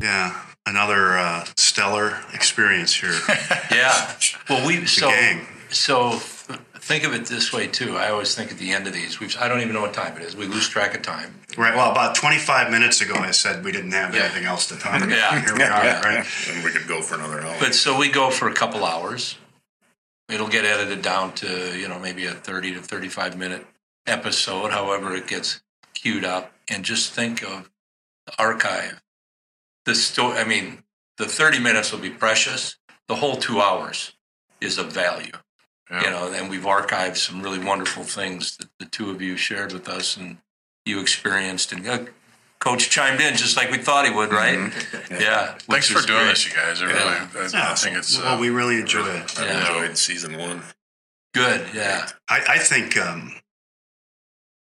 Yeah, another uh, stellar experience here. <laughs> Yeah. Well, we so gang. so think of it this way too. I always think at the end of these, we've I don't even know what time it is. We lose track of time. Right. Well, about 25 minutes ago, I said we didn't have Yeah. anything else to talk <laughs> about. Yeah. Here we are. Right. and we could go for another hour But so we go for a couple hours. It'll get edited down to you know maybe a thirty to thirty-five minute episode, however it gets queued up, and just think of the archive. The story. I mean, the thirty minutes will be precious. The whole two hours is of value. Yeah. you know, and we've archived some really wonderful things that the two of you shared with us and you experienced. And uh, Coach chimed in just like we thought he would, right? Yeah. Thanks for doing great. this, you guys. I really, I, I think it's. well, Uh, we really enjoy it. I Yeah. enjoyed season one. Good. Yeah. I, I think um,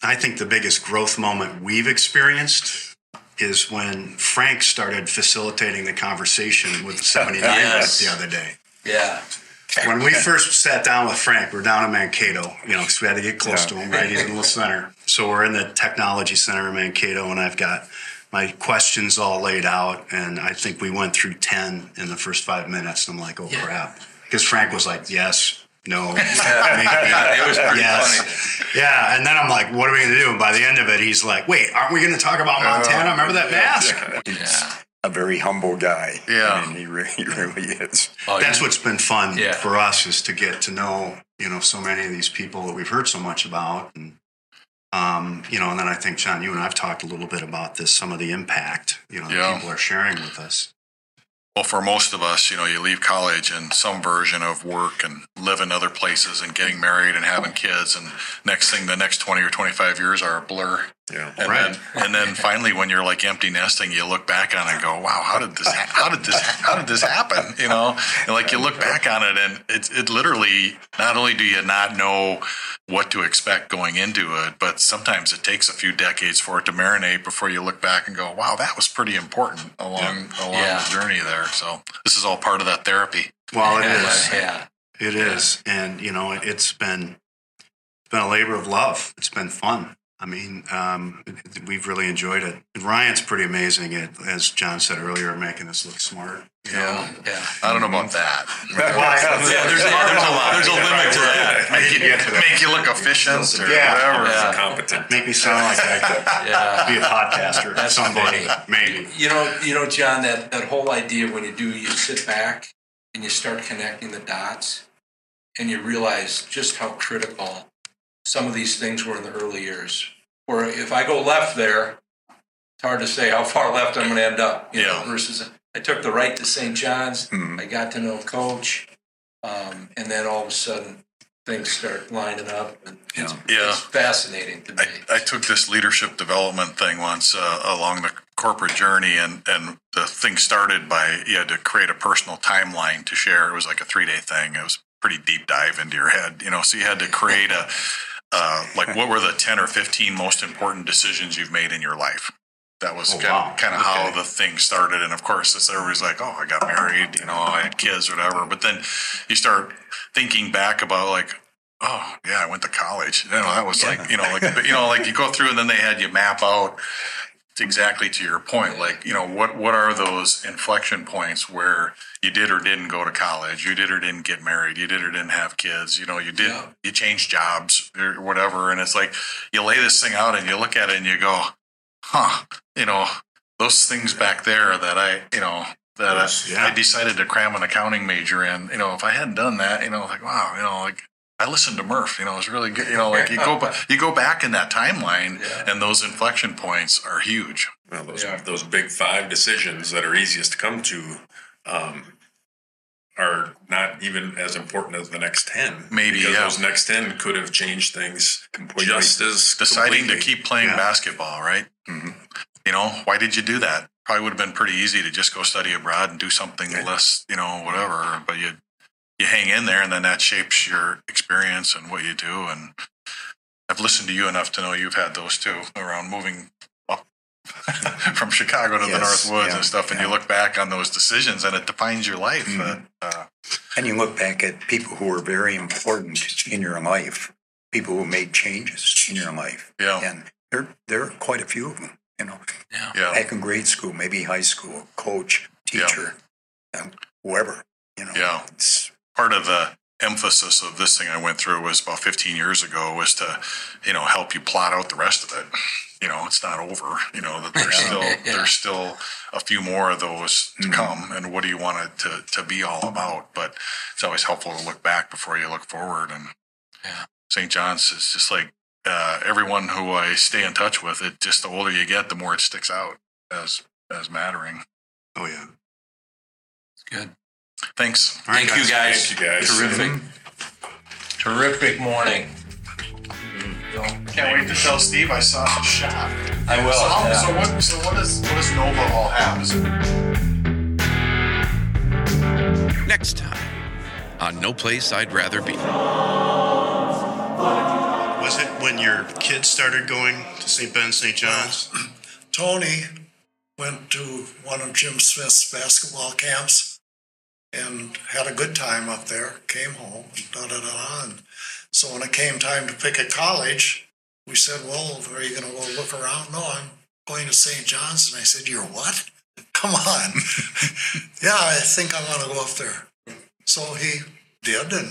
I think the biggest growth moment we've experienced is when Frank started facilitating the conversation with the 79ers <laughs> Yes. the other day. Yeah. When we first sat down with Frank, we're down in Mankato, you know, because we had to get close to him, right? He's in the center. So we're in the technology center in Mankato, and I've got my questions all laid out. And I think we went through 10 in the first five minutes. And I'm like, oh, Yeah. crap. Because Frank was like, yes, no, maybe, <laughs> It was pretty yes. funny. Yeah. And then I'm like, what are we going to do? And by the end of it, he's like, wait, aren't we going to talk about Montana? Remember that mask? Yeah. A very humble guy. Yeah. I mean, he, re- he really is. Oh, that's you- what's been fun Yeah. for us is to get to know you know so many of these people that we've heard so much about and um, you know and then i think john you and i've talked a little bit about this some of the impact you know that Yeah. people are sharing with us well, for most of us, you know, you leave college and some version of work and live in other places and getting married and having kids, and next thing, the next twenty or twenty five years are a blur. Yeah. And Right. then, and then finally, when you're like empty nesting, you look back on it and go, "Wow, how did this? How did this? How did this happen?" You know, and like you look back on it, and it's it literally. Not only do you not know what to expect going into it, but sometimes it takes a few decades for it to marinate before you look back and go, "Wow, that was pretty important along along Yeah. the journey there." So this is all part of that therapy. Well, it Yeah, is. Yeah. It is, and you know, it's been it's been a labor of love. It's been fun. I mean, um, it- it- we've really enjoyed it. And Ryan's pretty amazing at, as John said earlier, making us look smart. you know? Yeah. I don't know about that. Well, Yeah, there's, there's, a, there's a limit to that. Make you, to that. make you look efficient or Yeah. whatever. Yeah. Competent. Make me sound like I could Yeah. be a podcaster That's someday, funny. maybe. You know, you know, John, that, that whole idea when you do, you sit back and you start connecting the dots and you realize just how critical some of these things were in the early years. Or if I go left there, it's hard to say how far <laughs> left I'm going to end up. You know, Yeah. versus I took the right to St. John's. Mhm. I got to know Coach, um, and then all of a sudden things start lining up. And it's, Yeah. it's fascinating to me. I, I took this leadership development thing once uh, along the corporate journey, and, and the thing started by you had to create a personal timeline to share. It was like a three day thing. It was pretty deep dive into your head, you know. So you had to create a <laughs> uh, like what were the <laughs> ten or fifteen most important decisions you've made in your life. That was Oh, kind, wow. of, kind of how the thing started, and of course, it's everybody's like, "Oh, I got married, you know, I had kids, whatever." But then you start thinking back about like, oh yeah, I went to college. You know, that was like you know like <laughs> you know like you go through and then they had you map out exactly to your point. Like you know what what are those inflection points where you did or didn't go to college, you did or didn't get married, you did or didn't have kids. You know you did Yeah. you changed jobs or whatever, and it's like you lay this thing out and you look at it and you go, huh, you know those things back there that I you know. That I- Yeah. I decided to cram an accounting major in. You know, if I hadn't done that, you know, like wow, you know, like I listened to Murph. You know, it was really good. You know, like you <laughs> go ba- you go back in that timeline, Yeah. and those inflection points are huge. Well, those Yeah. those big five decisions that are easiest to come to um, are not even as important as the next ten. Maybe, because yeah. those next ten could have changed things completely. just as Deciding to keep playing Yeah. basketball, right? Mhm. You know, why did you do that? Probably would have been pretty easy to just go study abroad and do something less, you know, whatever. But you you hang in there, and then that shapes your experience and what you do. And I've listened to you enough to know you've had those too around moving up <laughs> from Chicago to the North Woods yeah, and stuff. And you look back on those decisions, and it defines your life. Mhm. Uh, And you look back at people who were very important in your life, people who made changes in your life. yeah, And there, there are quite a few of them, you know, yeah. back in grade school, maybe high school, coach, Yeah. teacher, uh, whoever, you know. Yeah. It's, part of the emphasis of this thing I went through was about 15 years ago was to, you know, help you plot out the rest of it. You know, it's not over. You know that there's still Yeah. there's still a few more of those to Mhm. come, and what do you want it to to be all about? But it's always helpful to look back before you look forward. And Yeah. St. John's is just like uh, everyone who I stay in touch with. It just the older you get, the more it sticks out as as mattering. Oh, yeah. It's good. Thanks. All right, Thank you guys. Thank you, guys. Terrific. Terrific morning. Can't wait to tell Steve I saw a shot. I will. So, how, yeah. so what? So what does what does Nova all have? It Next time on No Place I'd Rather Be. Was it when your kids started going to St. Ben, St. John's? <clears throat> Tony went to one of Jim Smith's basketball camps and had a good time up there, came home, and da da da da. And so when it came time to pick a college, we said, Well, are you going to go look around? No, I'm going to St. John's. And I said, You're what? <laughs> Come on. <laughs> yeah, I think I want to go up there. So he did, and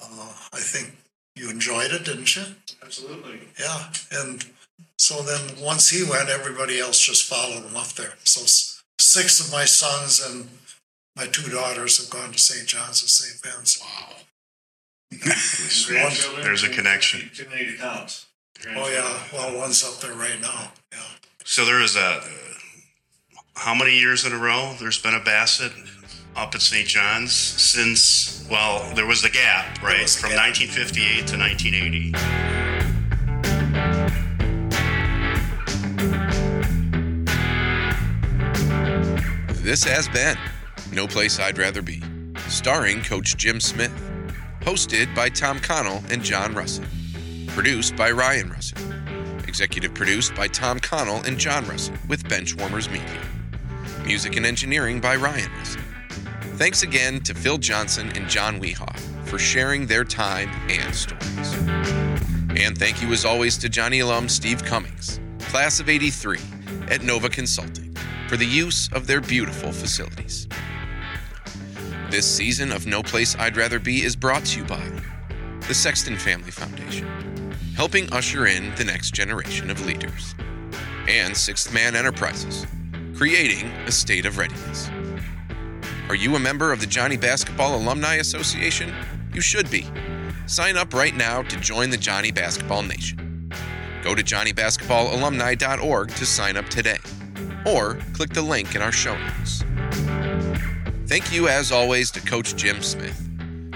uh, I think you enjoyed it, didn't you? Absolutely. Yeah, and so then once he went, everybody else just followed him up there. So six of my sons and my two daughters have gone to St. John's and St. Ben's. Wow. <laughs> There's a connection. Oh yeah, well one's up there right now. Yeah. So there is a, uh, how many years in a row there's been a Bassett up at St. John's since, well, there was the gap, right, from gap. 1958 to 1980. This has been No Place I'd Rather Be, starring Coach Jim Smith, hosted by Tom Connell and John Russell, produced by Ryan Russell, executive produced by Tom Connell and John Russell with Benchwarmers Media, music and engineering by Ryan Russell. Thanks again to Phil Johnson and John Wiehoff for sharing their time and stories. And thank you as always to Johnnie alum Steve Cummings, class of 83 at Nova Consulting, for the use of their beautiful facilities. This season of No Place I'd Rather Be is brought to you by the Sexton Family Foundation, helping usher in the next generation of leaders, and Sixth Man Enterprises, creating a state of readiness. Are you a member of the Johnnie Basketball Alumni Association? You should be. Sign up right now to join the Johnnie Basketball Nation. Go to johnnybasketballalumni.org to sign up today, or click the link in our show notes. Thank you, as always, to Coach Jim Smith,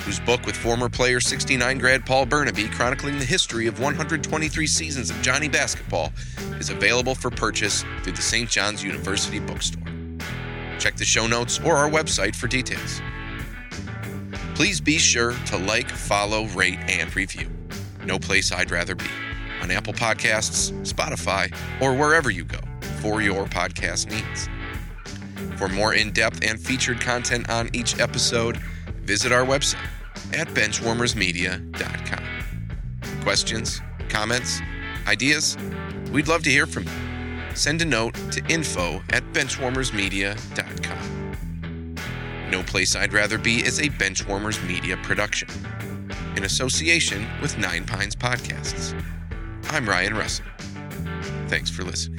whose book with former player 69 grad Paul Burnaby chronicling the history of 123 seasons of Johnnie basketball is available for purchase through the St. John's University bookstore. Check the show notes or our website for details. Please be sure to like, follow, rate, and review. No place I'd rather be on Apple Podcasts, Spotify, or wherever you go for your podcast needs. For more in depth and featured content on each episode, visit our website at benchwarmersmedia.com. Questions, comments, ideas? We'd love to hear from you. Send a note to info at benchwarmersmedia.com. No Place I'd Rather Be is a Benchwarmers Media production in association with Nine Pines Podcasts. I'm Ryan Russell. Thanks for listening.